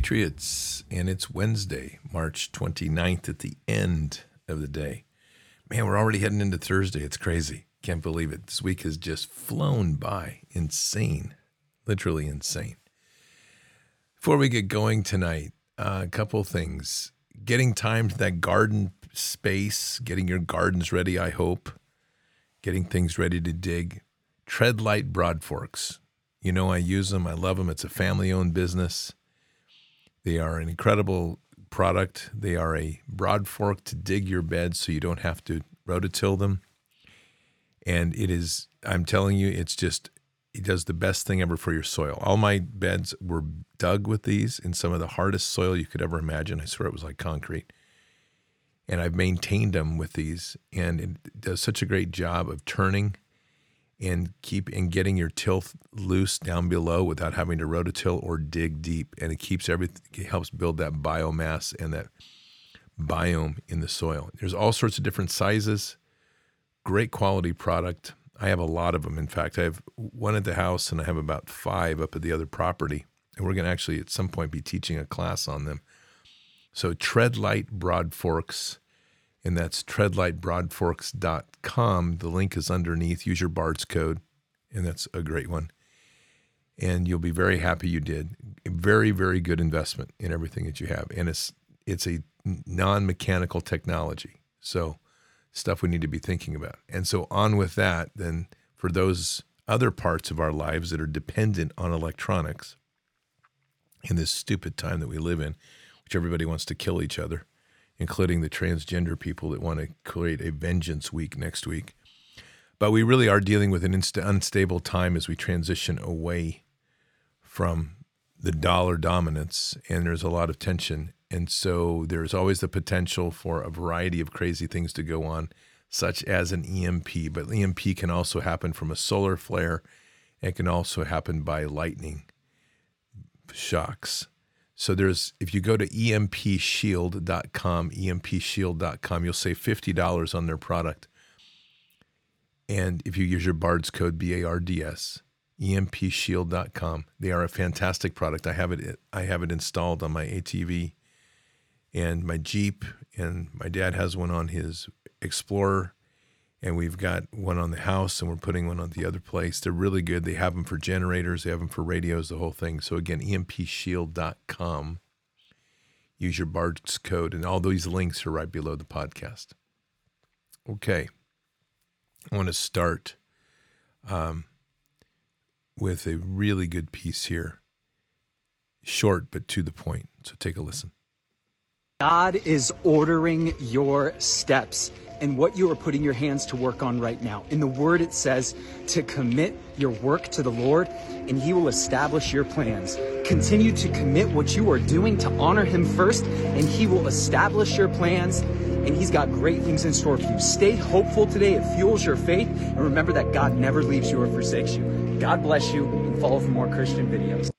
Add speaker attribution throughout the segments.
Speaker 1: Patriots. And it's Wednesday, March 29th at the end of the day. Man, we're already heading into Thursday. It's crazy. Can't believe it. This week has just flown by. Insane. Literally insane. Before we get going tonight, uh, a couple things. Getting time to that garden space, getting your gardens ready, I hope. Getting things ready to dig. Treadlite Broadforks. You know, I use them. I love them. It's a family owned business. They are an incredible product. They are a broad fork to dig your beds so you don't have to rototill them. And it is, I'm telling you, it's just, it does the best thing ever for your soil. All my beds were dug with these in some of the hardest soil you could ever imagine. I swear it was like concrete. And I've maintained them with these, and it does such a great job of turning and keep and getting your tilth loose down below without having to rototill or dig deep. And it keeps everything, it helps build that biomass and that biome in the soil. There's all sorts of different sizes, great quality product. I have a lot of them. In fact, I have one at the house and I have about five up at the other property. And we're going to actually at some point be teaching a class on them. So, Treadlite Broadforks and that's treadlitebroadforks.com. The link is underneath. Use your BARDS code, and that's a great one. And you'll be very happy you did. Very, very good investment in everything that you have. And it's it's a non-mechanical technology. So stuff we need to be thinking about. And so on with that, then for those other parts of our lives that are dependent on electronics in this stupid time that we live in, which everybody wants to kill each other including the transgender people that want to create a vengeance week next week. But we really are dealing with an inst- unstable time as we transition away from the dollar dominance, and there's a lot of tension. And so there's always the potential for a variety of crazy things to go on, such as an EMP. But EMP can also happen from a solar flare, and can also happen by lightning shocks. So there's if you go to empshield.com, empshield.com, you'll save $50 on their product. And if you use your BARDS code B A R D S, empshield.com, they are a fantastic product. I have it I have it installed on my ATV and my Jeep and my dad has one on his Explorer and we've got one on the house and we're putting one on the other place. They're really good. They have them for generators, they have them for radios, the whole thing. So again, empshield.com. Use your BARDS code, and all these links are right below the podcast. Okay. I want to start um, with a really good piece here. Short, but to the point. So take a listen.
Speaker 2: God is ordering your steps and what you are putting your hands to work on right now. In the word, it says to commit your work to the Lord and he will establish your plans. Continue to commit what you are doing to honor him first and he will establish your plans and he's got great things in store for you. Stay hopeful today. It fuels your faith and remember that God never leaves you or forsakes you. God bless you and follow for more Christian videos.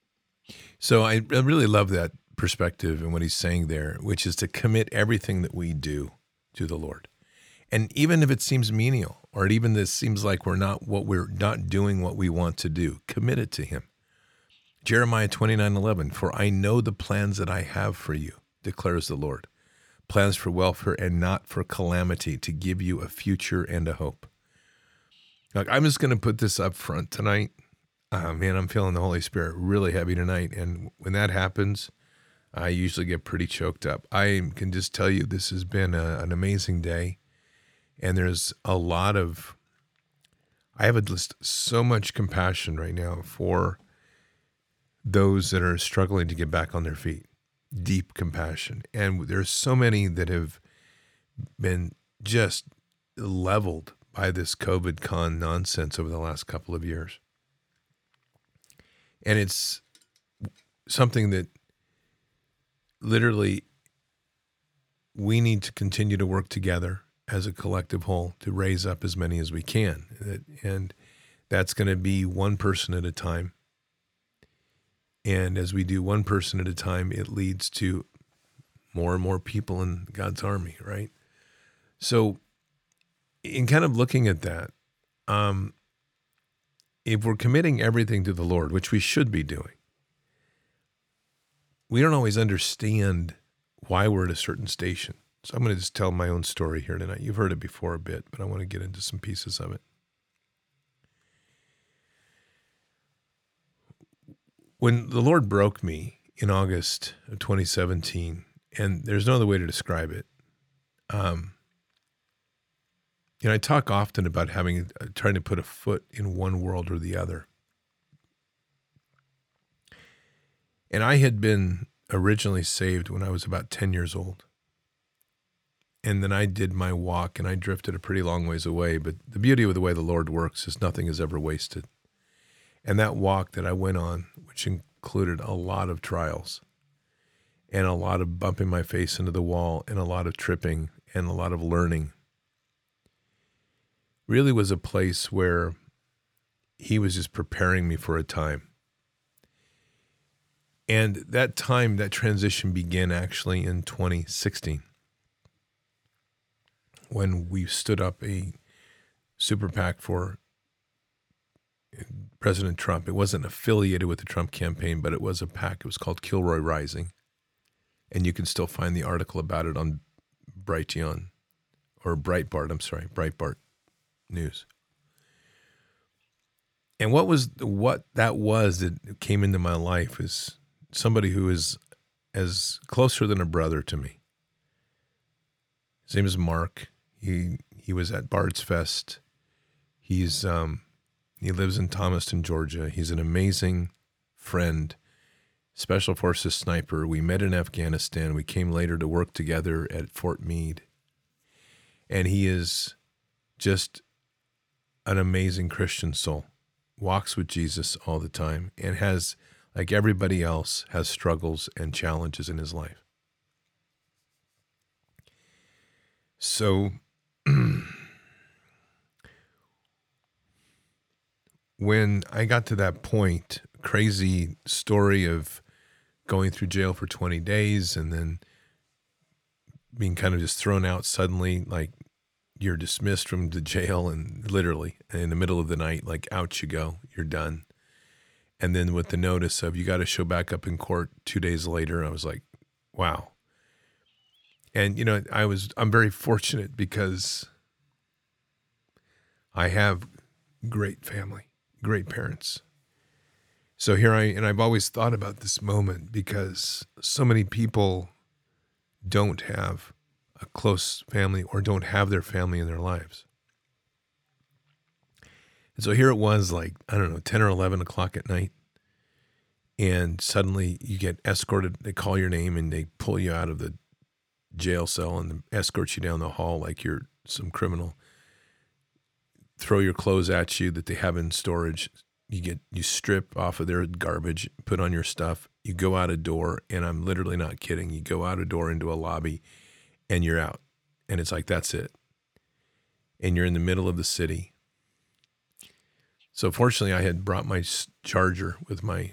Speaker 1: So I really love that perspective and what he's saying there, which is to commit everything that we do to the Lord. And even if it seems menial, or even this seems like we're not what we're not doing what we want to do, commit it to him. Jeremiah 29 11, for I know the plans that I have for you, declares the Lord. Plans for welfare and not for calamity, to give you a future and a hope. Look, I'm just going to put this up front tonight. Uh, man, I'm feeling the Holy Spirit really heavy tonight. And when that happens, I usually get pretty choked up. I can just tell you this has been a, an amazing day. And there's a lot of, I have just so much compassion right now for those that are struggling to get back on their feet. Deep compassion. And there's so many that have been just leveled by this COVID con nonsense over the last couple of years. And it's something that literally we need to continue to work together as a collective whole to raise up as many as we can. And that's going to be one person at a time. And as we do one person at a time, it leads to more and more people in God's army, right? So, in kind of looking at that, um, if we're committing everything to the Lord, which we should be doing, we don't always understand why we're at a certain station. So I'm going to just tell my own story here tonight. You've heard it before a bit, but I want to get into some pieces of it. When the Lord broke me in August of 2017, and there's no other way to describe it. Um, you know, I talk often about having uh, trying to put a foot in one world or the other. And I had been originally saved when I was about 10 years old. And then I did my walk and I drifted a pretty long ways away. But the beauty of the way the Lord works is nothing is ever wasted. And that walk that I went on, which included a lot of trials and a lot of bumping my face into the wall and a lot of tripping and a lot of learning, really was a place where He was just preparing me for a time and that time, that transition began actually in 2016 when we stood up a super PAC for President Trump. It wasn't affiliated with the Trump campaign, but it was a PAC. It was called Kilroy Rising. And you can still find the article about it on Brighteon or Breitbart, I'm sorry, Breitbart News. And what was what that was that came into my life is somebody who is as closer than a brother to me. His name is Mark. He he was at Bard's Fest. He's um, he lives in Thomaston, Georgia. He's an amazing friend, special forces sniper. We met in Afghanistan. We came later to work together at Fort Meade. And he is just an amazing Christian soul. Walks with Jesus all the time and has like everybody else, has struggles and challenges in his life. So, when I got to that point, crazy story of going through jail for 20 days and then being kind of just thrown out suddenly, like you're dismissed from the jail and literally in the middle of the night, like out you go, you're done and then with the notice of you got to show back up in court two days later, I was like, wow. And you know, I was I'm very fortunate because I have great family, great parents. So here I and I've always thought about this moment because so many people don't have a close family or don't have their family in their lives. And so here it was like, I don't know, 10 or 11 o'clock at night. And suddenly you get escorted. They call your name and they pull you out of the jail cell and escort you down the hall like you're some criminal. Throw your clothes at you that they have in storage. You get you strip off of their garbage, put on your stuff. You go out a door, and I'm literally not kidding. You go out a door into a lobby, and you're out, and it's like that's it. And you're in the middle of the city, so fortunately, I had brought my charger with my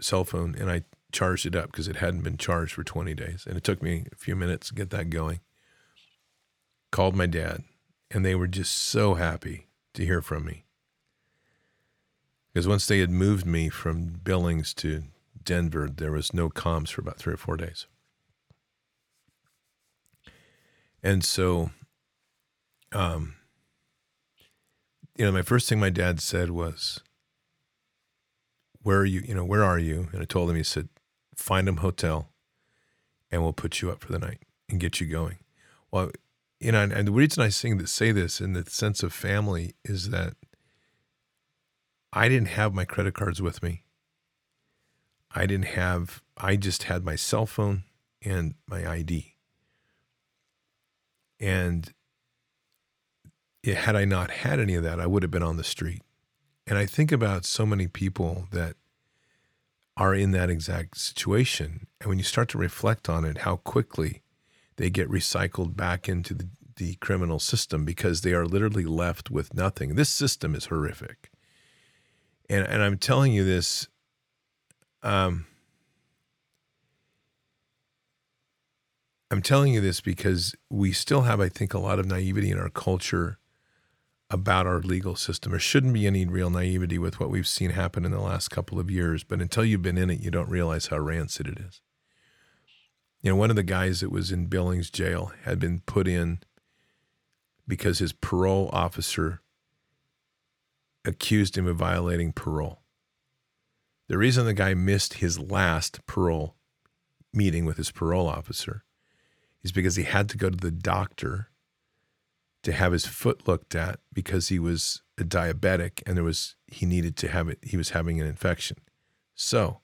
Speaker 1: cell phone and I charged it up because it hadn't been charged for 20 days. And it took me a few minutes to get that going. Called my dad, and they were just so happy to hear from me. Because once they had moved me from Billings to Denver, there was no comms for about three or four days. And so, um, you know, my first thing my dad said was, "Where are you? You know, where are you?" And I told him. He said, "Find him hotel, and we'll put you up for the night and get you going." Well, you know, and, and the reason I sing say this in the sense of family is that I didn't have my credit cards with me. I didn't have. I just had my cell phone and my ID. And had I not had any of that, I would have been on the street. And I think about so many people that are in that exact situation. And when you start to reflect on it, how quickly they get recycled back into the, the criminal system because they are literally left with nothing. This system is horrific. And, and I'm telling you this, um, I'm telling you this because we still have, I think, a lot of naivety in our culture about our legal system. There shouldn't be any real naivety with what we've seen happen in the last couple of years, but until you've been in it, you don't realize how rancid it is. You know, one of the guys that was in Billings jail had been put in because his parole officer accused him of violating parole. The reason the guy missed his last parole meeting with his parole officer is because he had to go to the doctor to have his foot looked at because he was a diabetic and there was he needed to have it he was having an infection. So,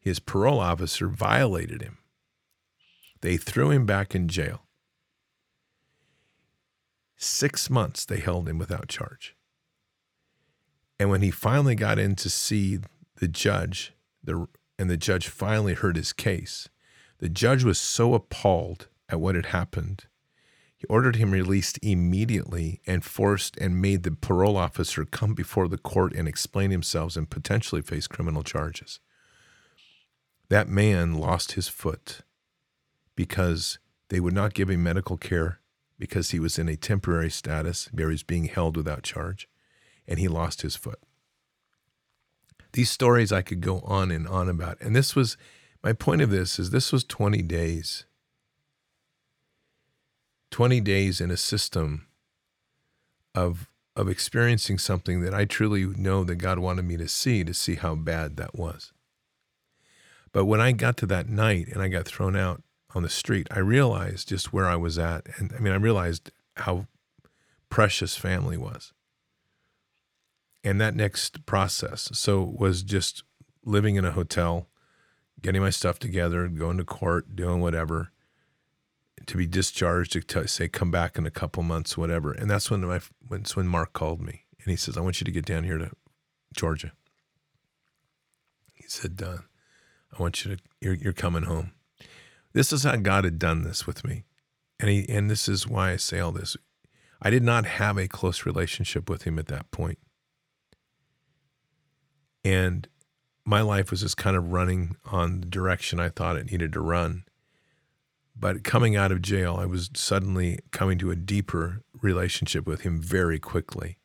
Speaker 1: his parole officer violated him. They threw him back in jail. 6 months they held him without charge. And when he finally got in to see the judge, the and the judge finally heard his case, the judge was so appalled at what had happened ordered him released immediately and forced and made the parole officer come before the court and explain himself and potentially face criminal charges. That man lost his foot because they would not give him medical care because he was in a temporary status where he was being held without charge, and he lost his foot. These stories I could go on and on about. And this was my point of this is this was 20 days 20 days in a system of of experiencing something that I truly know that God wanted me to see to see how bad that was. But when I got to that night and I got thrown out on the street, I realized just where I was at and I mean I realized how precious family was. And that next process so was just living in a hotel, getting my stuff together, going to court, doing whatever to be discharged to t- say come back in a couple months, whatever. And that's when my when when Mark called me and he says, "I want you to get down here to Georgia." He said, uh, "I want you to you're, you're coming home." This is how God had done this with me, and he and this is why I say all this. I did not have a close relationship with him at that point, and my life was just kind of running on the direction I thought it needed to run but coming out of jail, I was suddenly coming to a deeper relationship with him very quickly.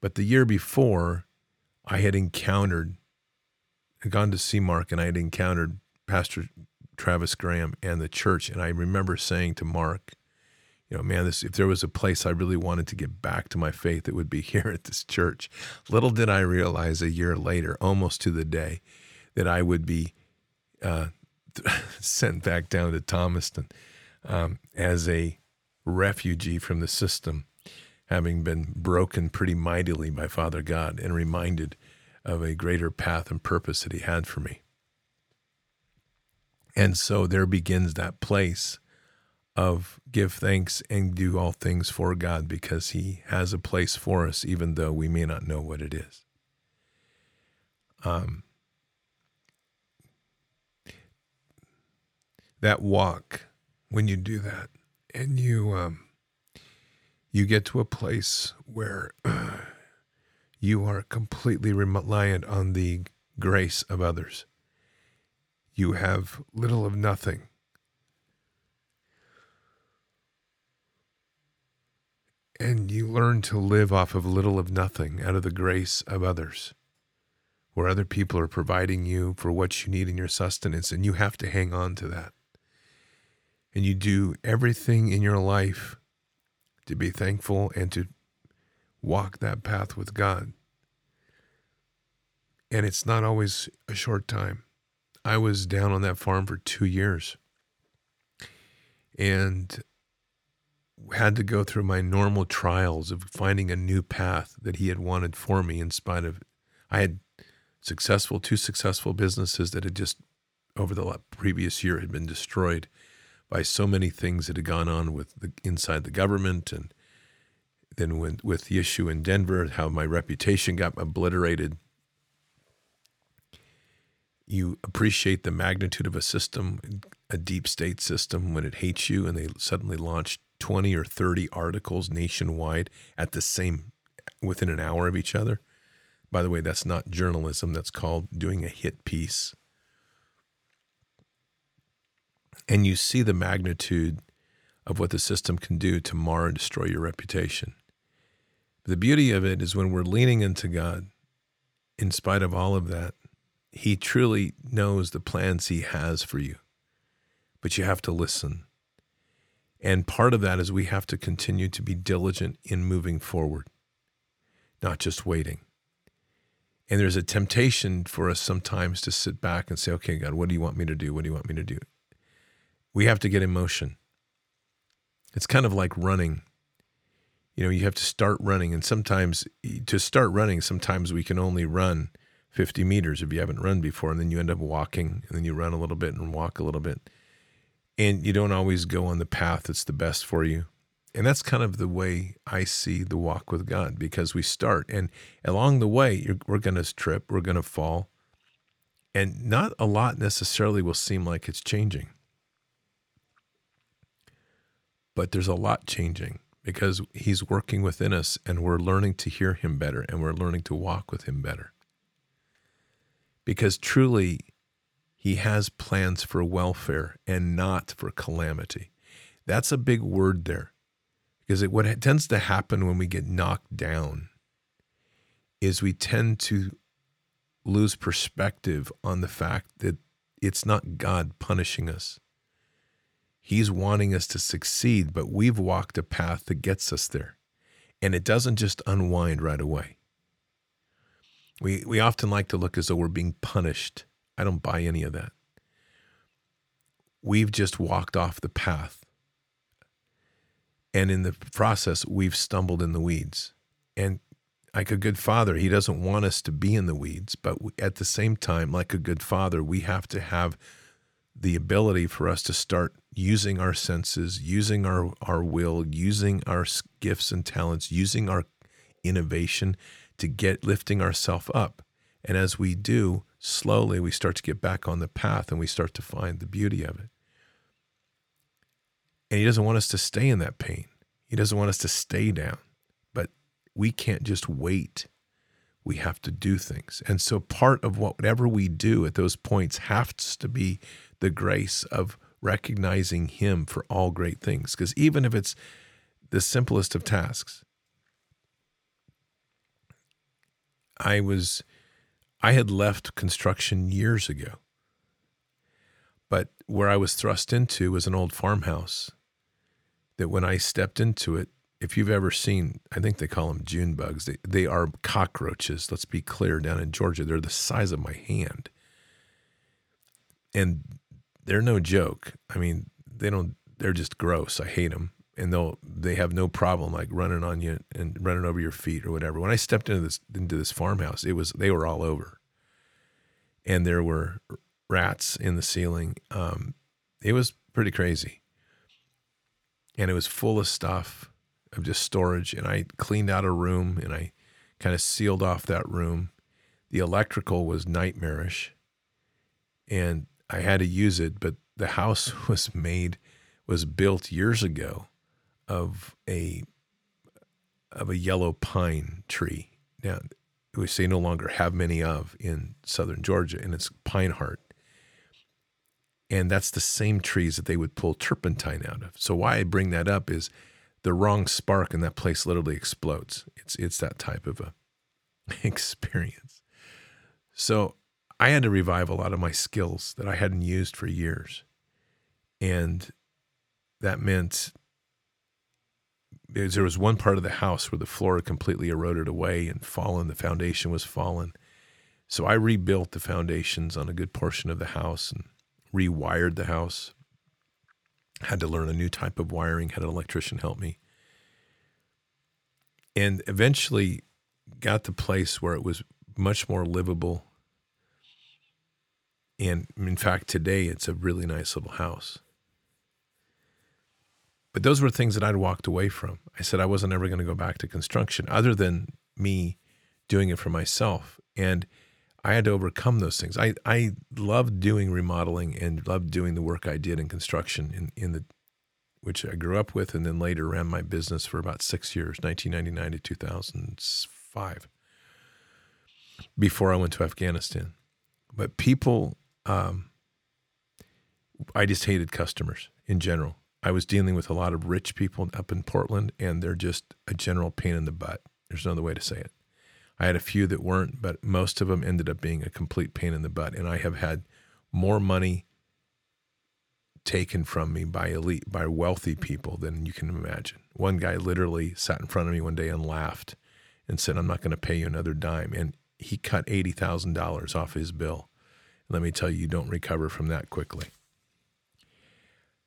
Speaker 1: But the year before, I had encountered, I'd gone to see Mark, and I had encountered Pastor Travis Graham and the church. And I remember saying to Mark, you know, man, this if there was a place I really wanted to get back to my faith, it would be here at this church. Little did I realize a year later, almost to the day, that I would be uh, sent back down to Thomaston um, as a refugee from the system, having been broken pretty mightily by Father God and reminded of a greater path and purpose that He had for me. And so there begins that place of give thanks and do all things for God because He has a place for us, even though we may not know what it is. Um, that walk when you do that. And you um, you get to a place where uh, you are completely reliant on the grace of others. You have little of nothing. And you learn to live off of little of nothing out of the grace of others where other people are providing you for what you need in your sustenance and you have to hang on to that and you do everything in your life to be thankful and to walk that path with God. And it's not always a short time. I was down on that farm for two years and had to go through my normal trials of finding a new path that he had wanted for me in spite of I had successful two successful businesses that had just over the previous year had been destroyed by so many things that had gone on with the inside the government and then when, with the issue in Denver, how my reputation got obliterated. You appreciate the magnitude of a system, a deep state system, when it hates you and they suddenly launch 20 or 30 articles nationwide at the same, within an hour of each other. By the way, that's not journalism, that's called doing a hit piece and you see the magnitude of what the system can do to mar and destroy your reputation. The beauty of it is when we're leaning into God, in spite of all of that, He truly knows the plans He has for you. but you have to listen. And part of that is we have to continue to be diligent in moving forward, not just waiting. And there's a temptation for us sometimes to sit back and say, okay, God, what do you want me to do? What do you want me to do? We have to get in motion. It's kind of like running. You know, you have to start running. And sometimes to start running, sometimes we can only run 50 meters if you haven't run before. And then you end up walking and then you run a little bit and walk a little bit. And you don't always go on the path that's the best for you. And that's kind of the way I see the walk with God because we start and along the way, we're going to trip, we're going to fall. And not a lot necessarily will seem like it's changing. But there's a lot changing because He's working within us and we're learning to hear Him better and we're learning to walk with Him better. Because truly, He has plans for welfare and not for calamity. That's a big word there because it, what tends to happen when we get knocked down is we tend to lose perspective on the fact that it's not God punishing us. He's wanting us to succeed, but we've walked a path that gets us there. And it doesn't just unwind right away. We, we often like to look as though we're being punished. I don't buy any of that. We've just walked off the path and in the process, we've stumbled in the weeds. And like a good father, he doesn't want us to be in the weeds. But at the same time, like a good father, we have to have the ability for us to start using our senses, using our, our will, using our gifts and talents, using our innovation to get lifting ourselves up. And as we do, slowly we start to get back on the path and we start to find the beauty of it. And he doesn't want us to stay in that pain. He doesn't want us to stay down. But we can't just wait. We have to do things. And so part of whatever we do at those points has to be the grace of recognizing him for all great things. Because even if it's the simplest of tasks, I was I had left construction years ago. But where I was thrust into was an old farmhouse that when I stepped into it, if you've ever seen, I think they call them June bugs. They, they are cockroaches. Let's be clear. Down in Georgia, they're the size of my hand, and they're no joke. I mean, they don't. They're just gross. I hate them, and they'll they have no problem like running on you and running over your feet or whatever. When I stepped into this into this farmhouse, it was they were all over, and there were rats in the ceiling. Um, it was pretty crazy and it was full of stuff of just storage. And I cleaned out a room and I kind of sealed off that room. The electrical was nightmarish and I had to use it, but the house was made, was built years ago of a of a yellow pine tree. Now, we say no longer have many of in southern Georgia, and it's pine heart. And that's the same trees that they would pull turpentine out of. So why I bring that up is the wrong spark and that place literally explodes. It's it's that type of a experience. So I had to revive a lot of my skills that I hadn't used for years. And that meant there was one part of the house where the floor had completely eroded away and fallen, the foundation was fallen. So I rebuilt the foundations on a good portion of the house and rewired the house. Had to learn a new type of wiring, had an electrician help me. And eventually got the place where it was much more livable. And in fact, today it's a really nice little house. But those were things that I'd walked away from. I said I wasn't ever going to go back to construction other than me doing it for myself. And I had to overcome those things. I, I loved doing remodeling and loved doing the work I did in construction in, in the which I grew up with and then later ran my business for about six years, 1999 to 2005, before I went to Afghanistan. But people, um, I just hated customers in general. I was dealing with a lot of rich people up in Portland, and they're just a general pain in the butt. There's no other way to say it. I had a few that weren't, but most of them ended up being a complete pain in the butt. And I have had more money taken from me by elite, by wealthy people than you can imagine. One guy literally sat in front of me one day and laughed and said, I'm not going to pay you another dime. And he cut $80,000 off his bill. Let me tell you, you don't recover from that quickly.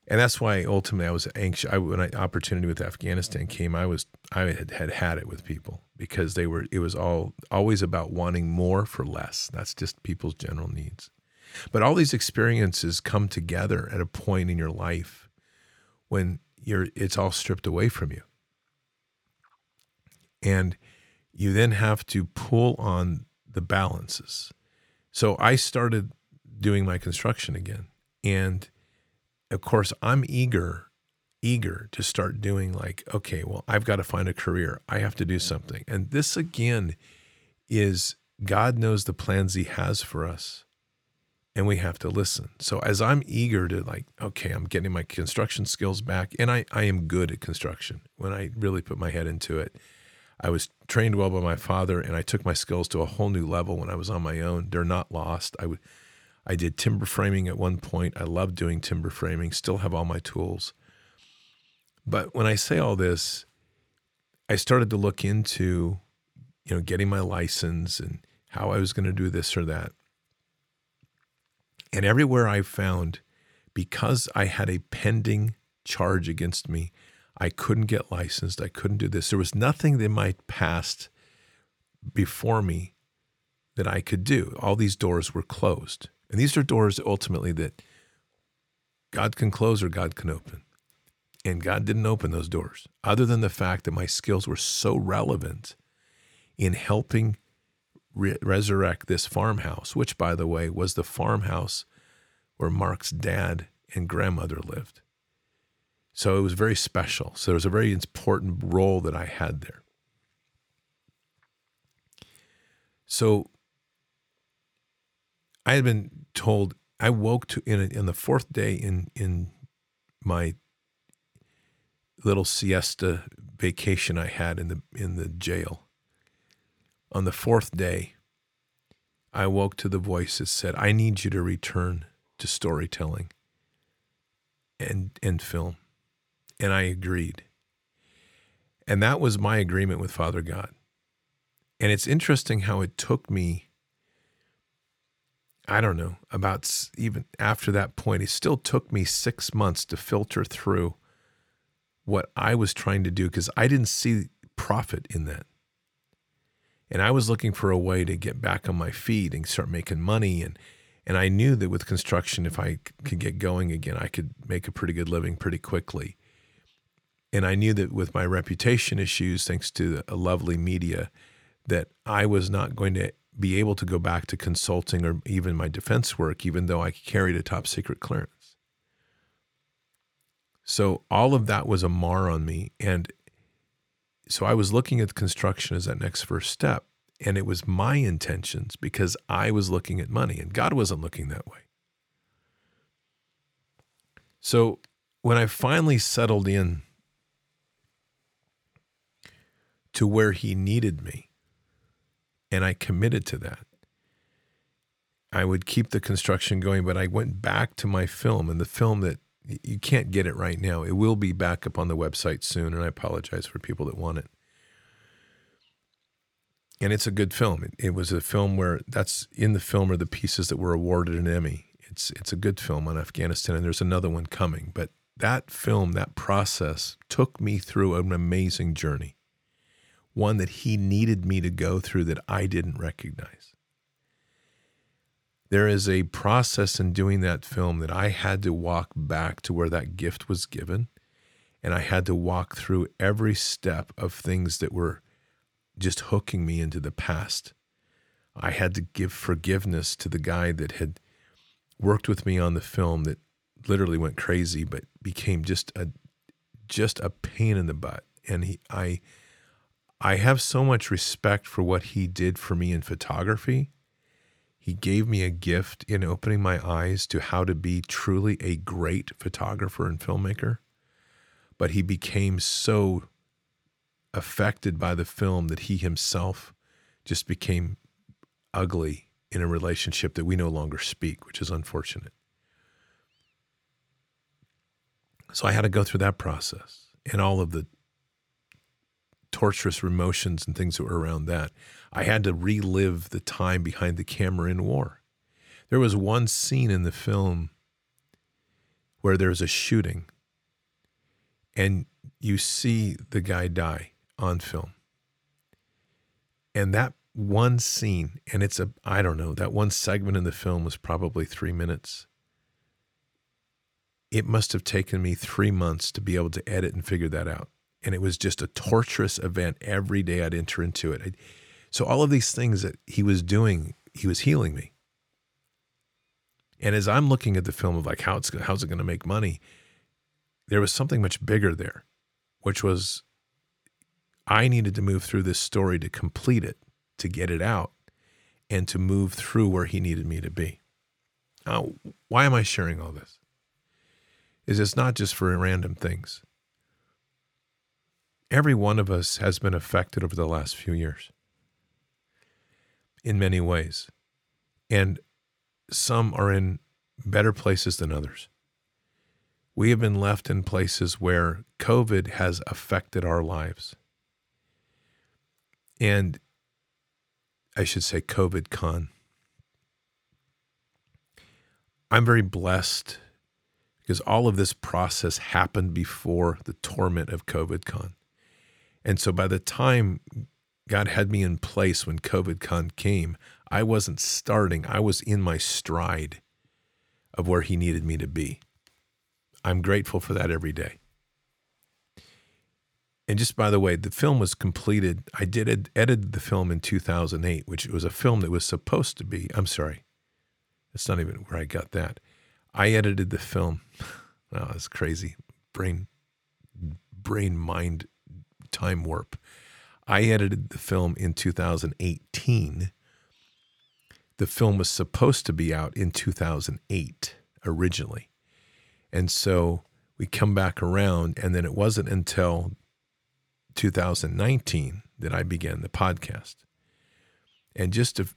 Speaker 1: And that's why ultimately I was anxious. I, when I, opportunity with Afghanistan came, I was I had, had had it with people because they were it was all always about wanting more for less. That's just people's general needs. But all these experiences come together at a point in your life when you're it's all stripped away from you. And you then have to pull on the balances. So I started doing my construction again. And of course, I'm eager, eager to start doing like, okay, well, I've got to find a career. I have to do something. And this again is God knows the plans He has for us. And we have to listen. So as I'm eager to like, okay, I'm getting my construction skills back, and I, I am good at construction when I really put my head into it. I was trained well by my father, and I took my skills to a whole new level when I was on my own. They're not lost. I would, I did timber framing at one point. I love doing timber framing. Still have all my tools. But when I say all this, I started to look into, you know, getting my license and how I was going to do this or that. And everywhere I found, because I had a pending charge against me, I couldn't get licensed. I couldn't do this. There was nothing in my past before me that I could do. All these doors were closed. And these are doors ultimately that God can close or God can open. And God didn't open those doors, other than the fact that my skills were so relevant in helping re- resurrect this farmhouse, which, by the way, was the farmhouse where Mark's dad and grandmother lived. So it was very special. So there was a very important role that I had there. So I had been told I woke to in in the fourth day in in my little siesta vacation I had in the in the jail. On the fourth day, I woke to the voice that said, "I need you to return to storytelling and and film." And I agreed. And that was my agreement with Father God. And it's interesting how it took me, I don't know, about even after that point, it still took me six months to filter through what I was trying to do because I didn't see profit in that. And I was looking for a way to get back on my feet and start making money. And, and I knew that with construction, if I could get going again, I could make a pretty good living pretty quickly. And I knew that with my reputation issues, thanks to a lovely media, that I was not going to be able to go back to consulting or even my defense work, even though I carried a top secret clearance. So all of that was a mar on me. And so I was looking at construction as that next first step. And it was my intentions because I was looking at money and God wasn't looking that way. So when I finally settled in to where he needed me. And I committed to that. I would keep the construction going, but I went back to my film and the film that you can't get it right now. It will be back up on the website soon, and I apologize for people that want it. And it's a good film. It, it was a film where that's in the film are the pieces that were awarded an Emmy. It's it's a good film on Afghanistan, and there's another one coming. But that film, that process, took me through an amazing journey one that he needed me to go through that I didn't recognize. There is a process in doing that film that I had to walk back to where that gift was given. And I had to walk through every step of things that were just hooking me into the past. I had to give forgiveness to the guy that had worked with me on the film that literally went crazy, but became just a just a pain in the butt. And he, I, I have so much respect for what he did for me in photography. He gave me a gift in opening my eyes to how to be truly a great photographer and filmmaker. But he became so affected by the film that he himself just became ugly in a relationship that we no longer speak, which is unfortunate. So I had to go through that process and all of the torturous emotions and things that were around that. I had to relive the time behind the camera in war. There was one scene in the film where there's a shooting and you see the guy die on film. And that one scene, and it's a, I don't know, that one segment in the film was probably three minutes. It must have taken me three months to be able to edit and figure that out. And it was just a torturous event. Every day I'd enter into it. I, so, all of these things that he was doing, he was healing me. And as I'm looking at the film of like how it's how's it going to make money, there was something much bigger there, which was I needed to move through this story to complete it, to get it out, and to move through where he needed me to be. Now, why am I sharing all this? Is it's not just for random things. Every one of us has been affected over the last few years in many ways. And some are in better places than others. We have been left in places where COVID has affected our lives. And I should say COVID con. I'm very blessed because all of this process happened before the torment of COVID con. And so by the time God had me in place when COVID con came, I wasn't starting, I was in my stride of where He needed me to be. I'm grateful for that every day. And just by the way, the film was completed. I did ed- edited the film in 2008, which was a film that was supposed to be. I'm sorry, that's not even where I got that. I edited the film. Oh, that's crazy. Brain, brain, mind, time warp. I edited the film in 2018. The film was supposed to be out in 2008 originally. And so we come back around, and then it wasn't until 2019 that I began the podcast. And just to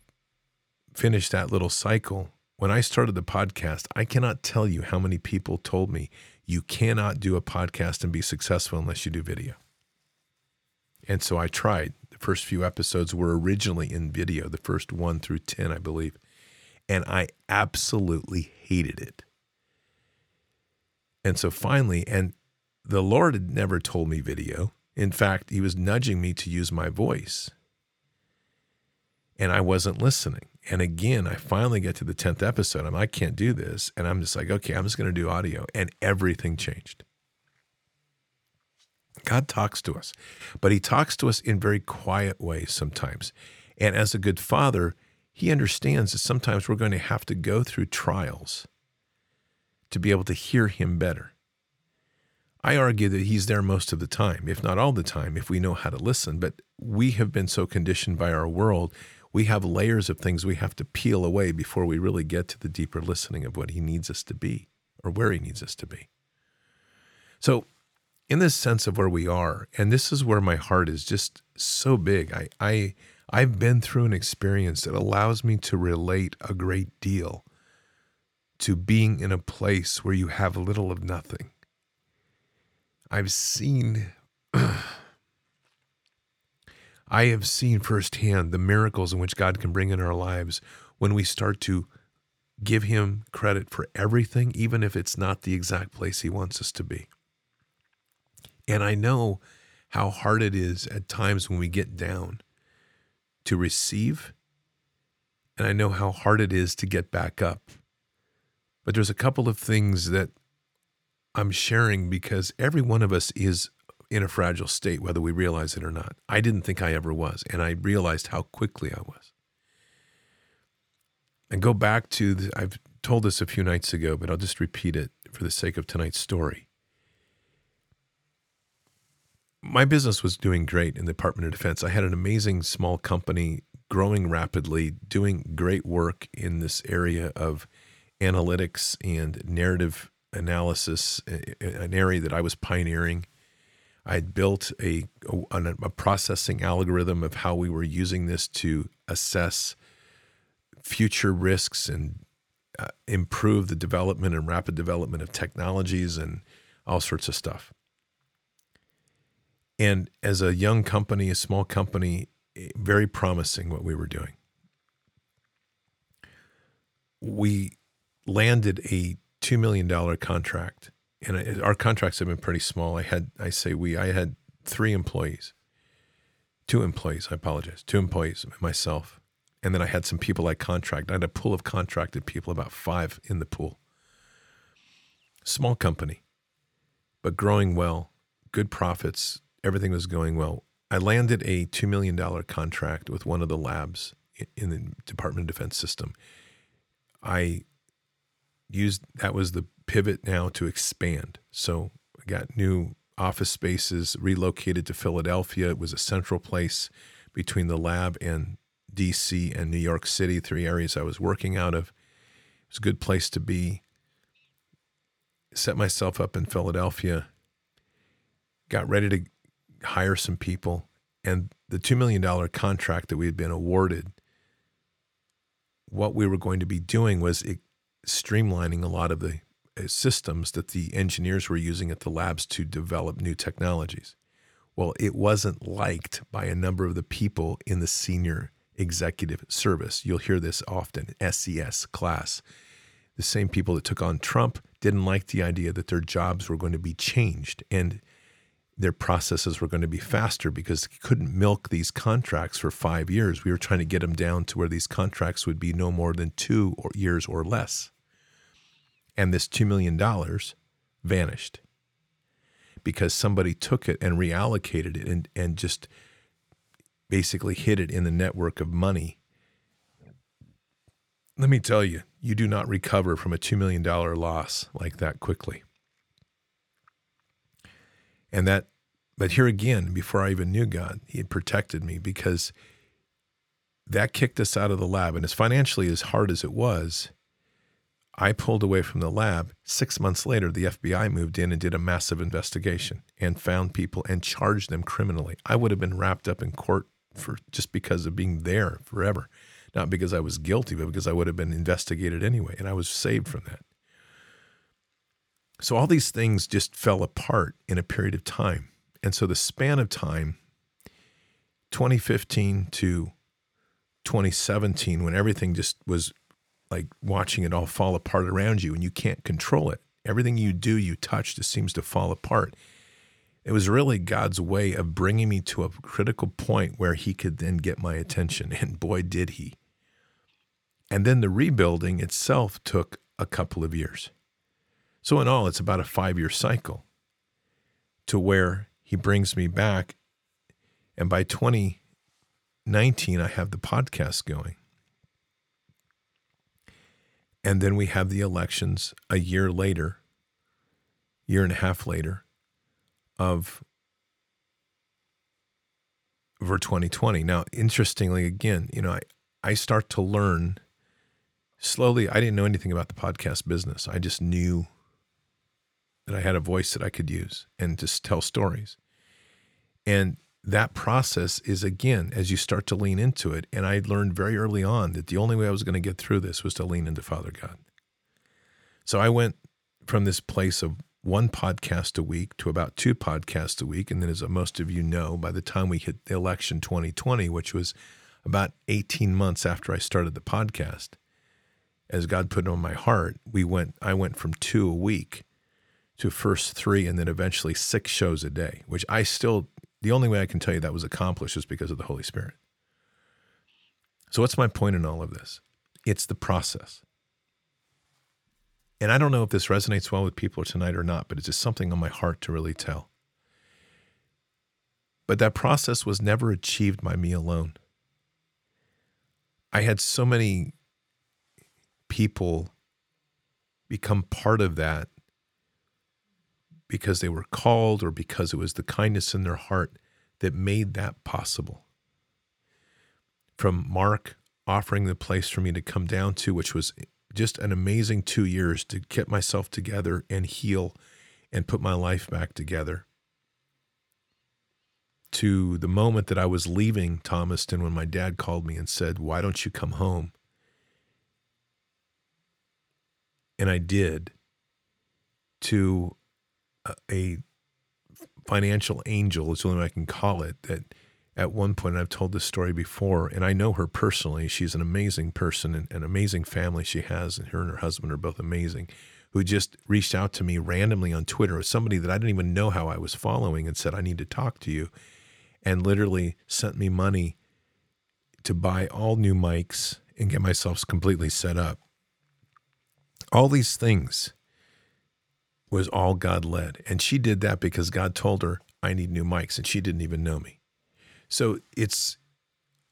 Speaker 1: finish that little cycle, when I started the podcast, I cannot tell you how many people told me you cannot do a podcast and be successful unless you do video. And so I tried. The first few episodes were originally in video, the first one through 10, I believe. And I absolutely hated it. And so finally, and the Lord had never told me video. In fact, He was nudging me to use my voice. And I wasn't listening. And again, I finally get to the 10th episode. I'm, I can't do this. And I'm just like, okay, I'm just going to do audio. And everything changed. God talks to us, but He talks to us in very quiet ways sometimes. And as a good father, He understands that sometimes we're going to have to go through trials to be able to hear Him better. I argue that He's there most of the time, if not all the time, if we know how to listen. But we have been so conditioned by our world, we have layers of things we have to peel away before we really get to the deeper listening of what He needs us to be or where He needs us to be. So, in this sense of where we are, and this is where my heart is just so big. I, I, I've been through an experience that allows me to relate a great deal to being in a place where you have little of nothing. I've seen, I have seen firsthand the miracles in which God can bring in our lives when we start to give Him credit for everything, even if it's not the exact place He wants us to be. And I know how hard it is at times when we get down to receive. And I know how hard it is to get back up. But there's a couple of things that I'm sharing because every one of us is in a fragile state, whether we realize it or not. I didn't think I ever was, and I realized how quickly I was. And go back to, the, I've told this a few nights ago, but I'll just repeat it for the sake of tonight's story my business was doing great in the Department of Defense. I had an amazing small company growing rapidly, doing great work in this area of analytics and narrative analysis, an area that I was pioneering. I had built a, a, a processing algorithm of how we were using this to assess future risks and uh, improve the development and rapid development of technologies and all sorts of stuff. And as a young company, a small company, eh, very promising what we were doing. We landed a $2 million contract. And our contracts have been pretty small. I had, I say we, I had three employees, two employees, I apologize, two employees, myself. And then I had some people I contract. I had a pool of contracted people, about five in the pool. Small company, but growing well, good profits, everything was going well. I landed a $2 million contract with one of the labs in the Department of Defense system. I used that was the pivot now to expand. So I got new office spaces relocated to Philadelphia. It was a central place between the lab and DC and New York City, three areas I was working out of. It was a good place to be. Set myself up in Philadelphia, got ready to hire some people, and the $2 million contract that we had been awarded, what we were going to be doing was streamlining a lot of the uh, systems that the engineers were using at the labs to develop new technologies. Well, it wasn't liked by a number of the people in the senior executive service. You'll hear this often SES class. The same people that took on Trump didn't like the idea that their jobs were going to be changed and their processes were going to be faster because they couldn't milk these contracts for five years. We were trying to get them down to where these contracts would be no more than two or years or less. And this $2 million vanished because somebody took it and reallocated it and, and just basically hid it in the network of money. Let me tell you, you do not recover from a $2 million loss like that quickly. And that, but here again, before I even knew God, He had protected me because that kicked us out of the lab. And as financially as hard as it was, I pulled away from the lab. Six months later, the FBI moved in and did a massive investigation and found people and charged them criminally. I would have been wrapped up in court for just because of being there forever, not because I was guilty, but because I would have been investigated anyway, and I was saved from that. So all these things just fell apart in a period of time. And so the span of time, 2015 to 2017, when everything just was like watching it all fall apart around you and you can't control it. Everything you do, you touch, just seems to fall apart. It was really God's way of bringing me to a critical point where He could then get my attention. And boy, did He. And then the rebuilding itself took a couple of years. So, in all, it's about a five year cycle to where He brings me back. And by 2019, I have the podcast going. And then we have the elections a year later, year and a half later, of for 2020. Now, interestingly, again, you know, I, I start to learn slowly. I didn't know anything about the podcast business. I just knew that I had a voice that I could use and just tell stories. And that process is again as you start to lean into it. And I learned very early on that the only way I was going to get through this was to lean into Father God. So I went from this place of one podcast a week to about two podcasts a week. And then, as most of you know, by the time we hit the election 2020, which was about 18 months after I started the podcast, as God put it on my heart, we went, I went from two a week to first three and then eventually six shows a day, which I still, the only way I can tell you that was accomplished is because of the Holy Spirit. So, what's my point in all of this? It's the process. And I don't know if this resonates well with people tonight or not, but it's just something on my heart to really tell. But that process was never achieved by me alone. I had so many people become part of that because they were called or because it was the kindness in their heart that made that possible. From Mark offering the place for me to come down to, which was just an amazing two years to get myself together and heal and put my life back together. To the moment that I was leaving Thomaston when my dad called me and said, Why don't you come home? And I did. To a, financial angel, is the only way I can call it, that at one point, I've told this story before, and I know her personally. She's an amazing person and an amazing family she has, and her and her husband are both amazing. Who just reached out to me randomly on Twitter, somebody that I didn't even know how I was following, and said, I need to talk to you, and literally sent me money to buy all new mics and get myself completely set up. All these things was all God led. And she did that because God told her, I need new mics, and she didn't even know me. So it's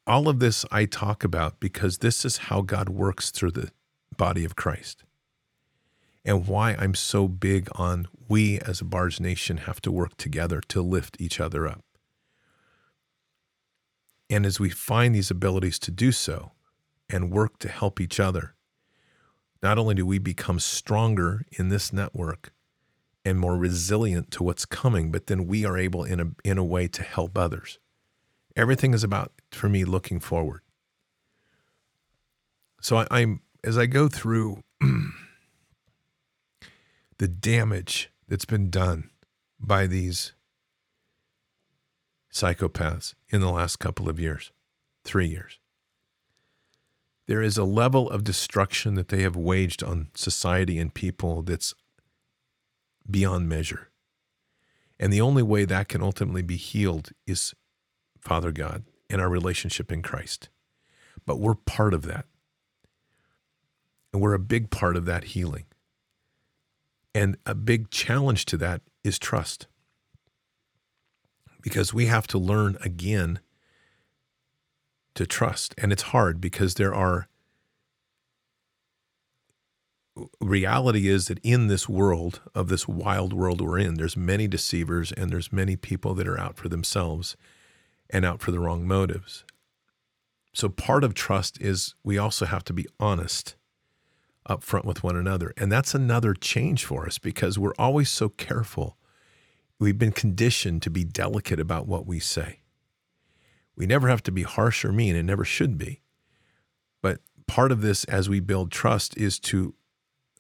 Speaker 1: all of this I talk about because this is how God works through the body of Christ. And why I'm so big on we as a Bards Nation have to work together to lift each other up. And as we find these abilities to do so and work to help each other, not only do we become stronger in this network and more resilient to what's coming, but then we are able in a, in a way to help others. Everything is about, for me, looking forward. So I, I'm, as I go through the damage that's been done by these psychopaths in the last couple of years, three years. There is a level of destruction that they have waged on society and people that's beyond measure. And the only way that can ultimately be healed is Father God and our relationship in Christ. But we're part of that. And we're a big part of that healing. And a big challenge to that is trust. Because we have to learn again to trust. And it's hard because there are reality is that in this world of this wild world we're in there's many deceivers and there's many people that are out for themselves and out for the wrong motives. So part of trust is we also have to be honest up front with one another. And that's another change for us because we're always so careful. We've been conditioned to be delicate about what we say. We never have to be harsh or mean, and never should be. But part of this as we build trust is to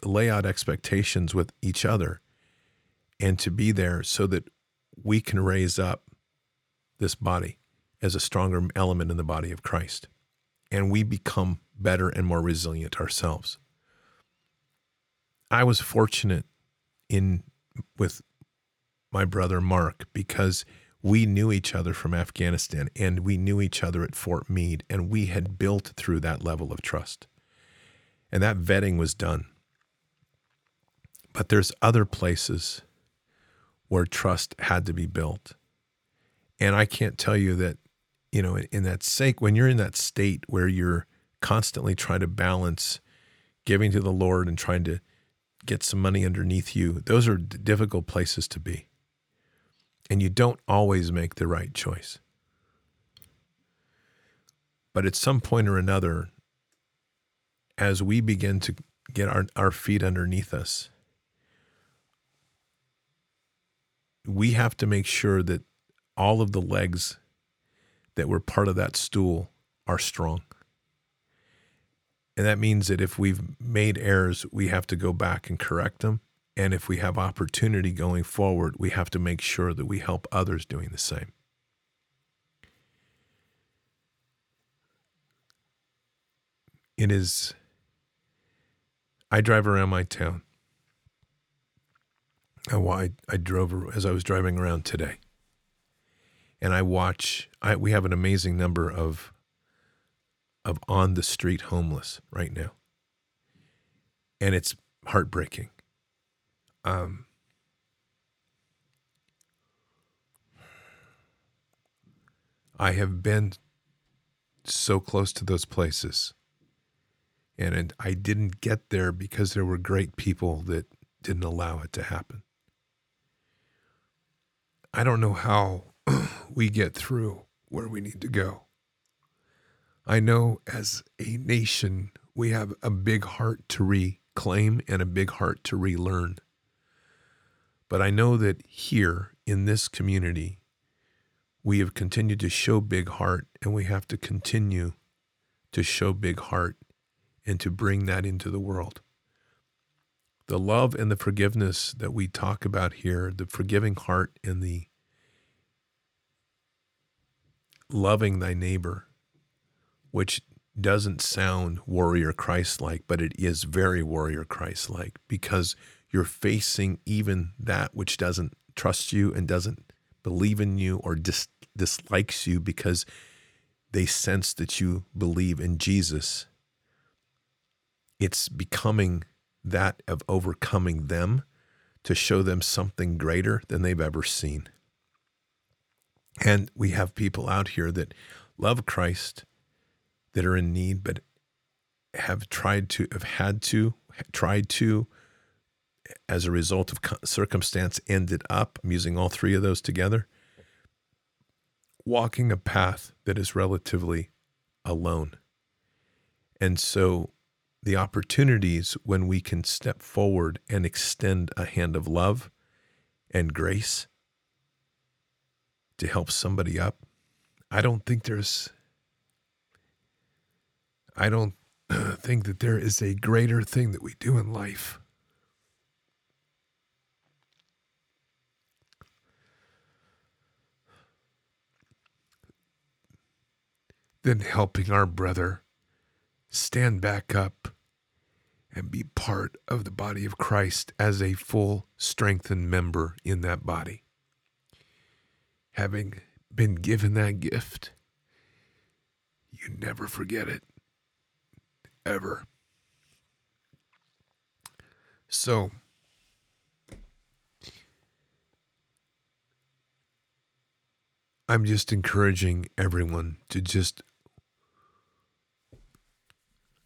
Speaker 1: lay out expectations with each other and to be there so that we can raise up this body as a stronger element in the body of Christ. And we become better and more resilient ourselves. I was fortunate in with my brother Mark because we knew each other from Afghanistan and we knew each other at Fort Meade and we had built through that level of trust. And that vetting was done. But there's other places where trust had to be built. And I can't tell you that, you know, in that sake, when you're in that state where you're constantly trying to balance giving to the Lord and trying to get some money underneath you, those are difficult places to be. And you don't always make the right choice. But at some point or another, as we begin to get our, our feet underneath us, we have to make sure that all of the legs that were part of that stool are strong. And that means that if we've made errors, we have to go back and correct them. And if we have opportunity going forward, we have to make sure that we help others doing the same. It is, I drive around my town. I, I drove as I was driving around today and I watch. I, we have an amazing number of of on the street homeless right now, and it's heartbreaking. Um, I have been so close to those places, and I didn't get there because there were great people that didn't allow it to happen. I don't know how we get through where we need to go. I know as a nation, we have a big heart to reclaim and a big heart to relearn. But I know that here in this community, we have continued to show big heart and we have to continue to show big heart and to bring that into the world. The love and the forgiveness that we talk about here, the forgiving heart and the loving thy neighbor, which doesn't sound warrior Christ like, but it is very warrior Christ like because you're facing even that which doesn't trust you and doesn't believe in you or dis- dislikes you because they sense that you believe in Jesus. It's becoming that of overcoming them to show them something greater than they've ever seen. And we have people out here that love Christ, that are in need, but have tried to, have had to, tried to, as a result of circumstance, ended up, I'm using all three of those together, walking a path that is relatively alone. And so the opportunities when we can step forward and extend a hand of love and grace to help somebody up, I don't think there's I don't think that there is a greater thing that we do in life. Than helping our brother stand back up and be part of the body of Christ as a full, strengthened member in that body. Having been given that gift, you never forget it. Ever. So, I'm just encouraging everyone to just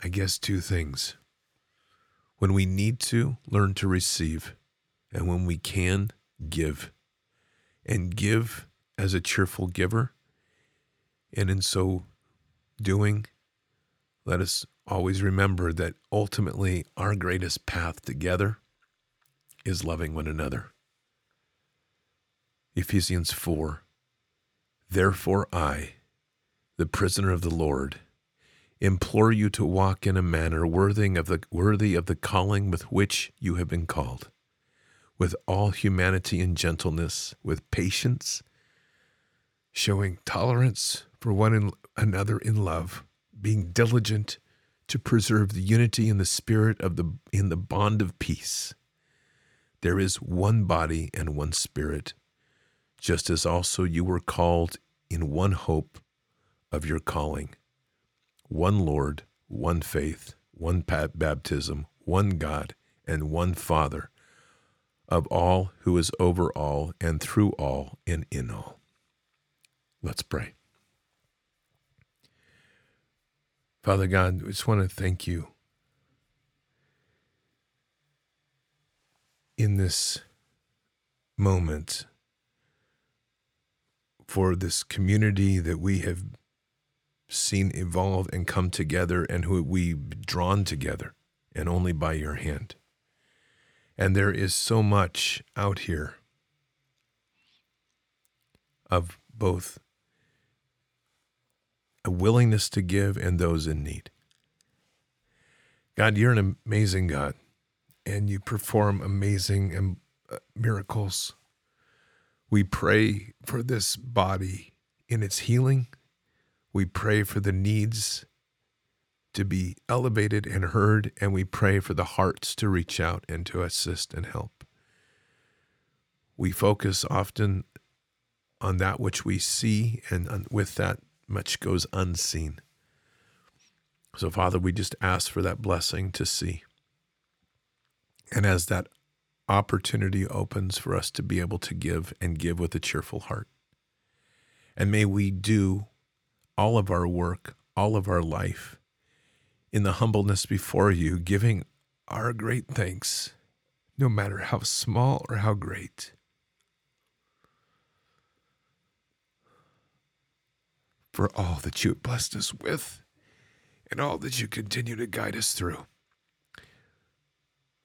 Speaker 1: I guess, two things. When we need to, learn to receive, and when we can, give. And give as a cheerful giver. And in so doing, let us always remember that ultimately our greatest path together is loving one another. Ephesians 4 Therefore, I, the prisoner of the Lord, implore you to walk in a manner worthy of the worthy of the calling with which you have been called, with all humanity and gentleness, with patience, showing tolerance for one another in love, being diligent to preserve the unity in the spirit of the in the bond of peace. There is one body and one spirit, just as also you were called in one hope of your calling one Lord, one faith, one baptism, one God, and one Father of all who is over all and through all and in all. Let's pray. Father God, we just want to thank you in this moment for this community that we have seen evolve and come together and who we've drawn together and only by your hand. And there is so much out here of both a willingness to give and those in need. God, you're an amazing God, and you perform amazing uh, miracles. We pray for this body in its healing we pray for the needs to be elevated and heard, and we pray for the hearts to reach out and to assist and help. We focus often on that which we see, and with that, much goes unseen. So, Father, we just ask for that blessing to see. And as that opportunity opens for us to be able to give and give with a cheerful heart. And may we do all of our work, all of our life in the humbleness before you, giving our great thanks, no matter how small or how great. For all that you have blessed us with and all that you continue to guide us through.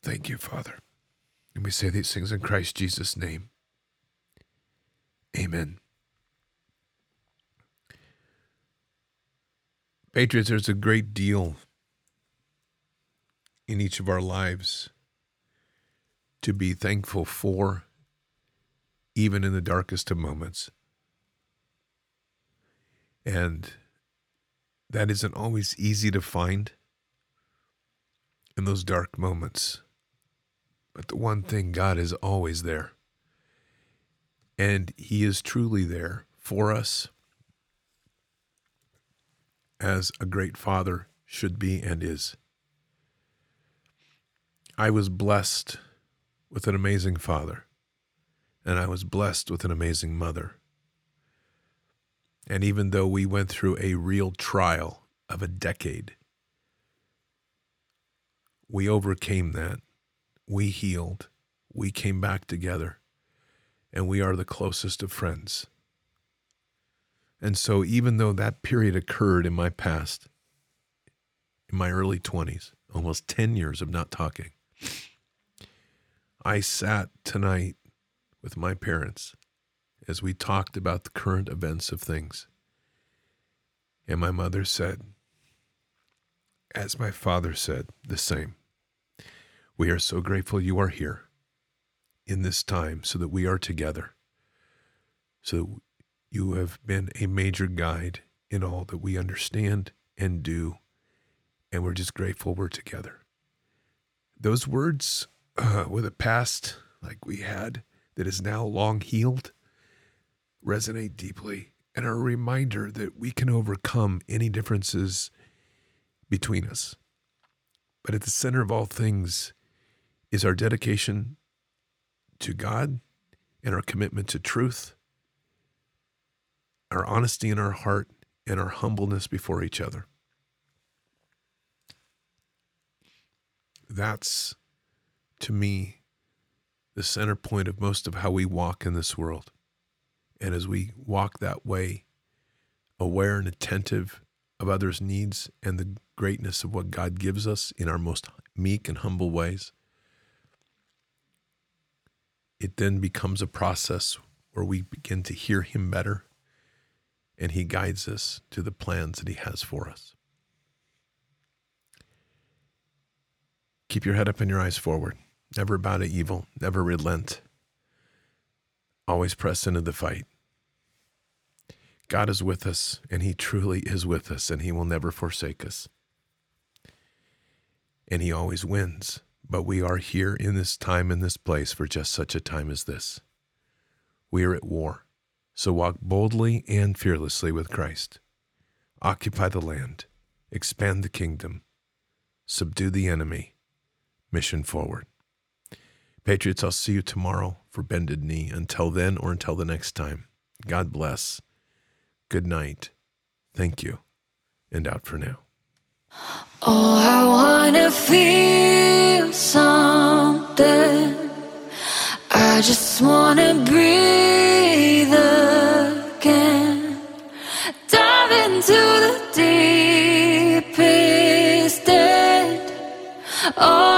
Speaker 1: Thank you, Father. And we say these things in Christ Jesus' name. Amen. Patriots, there's a great deal in each of our lives to be thankful for, even in the darkest of moments. And that isn't always easy to find in those dark moments. But the one thing God is always there. And He is truly there for us as a great father should be and is. I was blessed with an amazing father, and I was blessed with an amazing mother. And even though we went through a real trial of a decade, we overcame that. We healed. We came back together. And we are the closest of friends. And so, even though that period occurred in my past, in my early 20s, almost 10 years of not talking, I sat tonight with my parents as we talked about the current events of things. And my mother said, as my father said, the same. We are so grateful you are here in this time so that we are together, so you have been a major guide in all that we understand and do, and we're just grateful we're together. Those words uh, with a past like we had that is now long healed resonate deeply and are a reminder that we can overcome any differences between us. But at the center of all things is our dedication to God and our commitment to truth our honesty in our heart, and our humbleness before each other. That's, to me, the center point of most of how we walk in this world. And as we walk that way, aware and attentive of others' needs and the greatness of what God gives us in our most meek and humble ways, it then becomes a process where we begin to hear Him better and He guides us to the plans that He has for us. Keep your head up and your eyes forward. Never bow to evil, never relent. Always press into the fight. God is with us, and He truly is with us, and He will never forsake us. And He always wins. But we are here in this time, in this place, for just such a time as this. We are at war. So walk boldly and fearlessly with Christ. Occupy the land, expand the kingdom, subdue the enemy, mission forward. Patriots, I'll see you tomorrow for Bended Knee. Until then or until the next time, God bless. Good night. Thank you. And out for now.
Speaker 3: Oh, I want to feel something. I just want to breathe into the deepest end. Oh,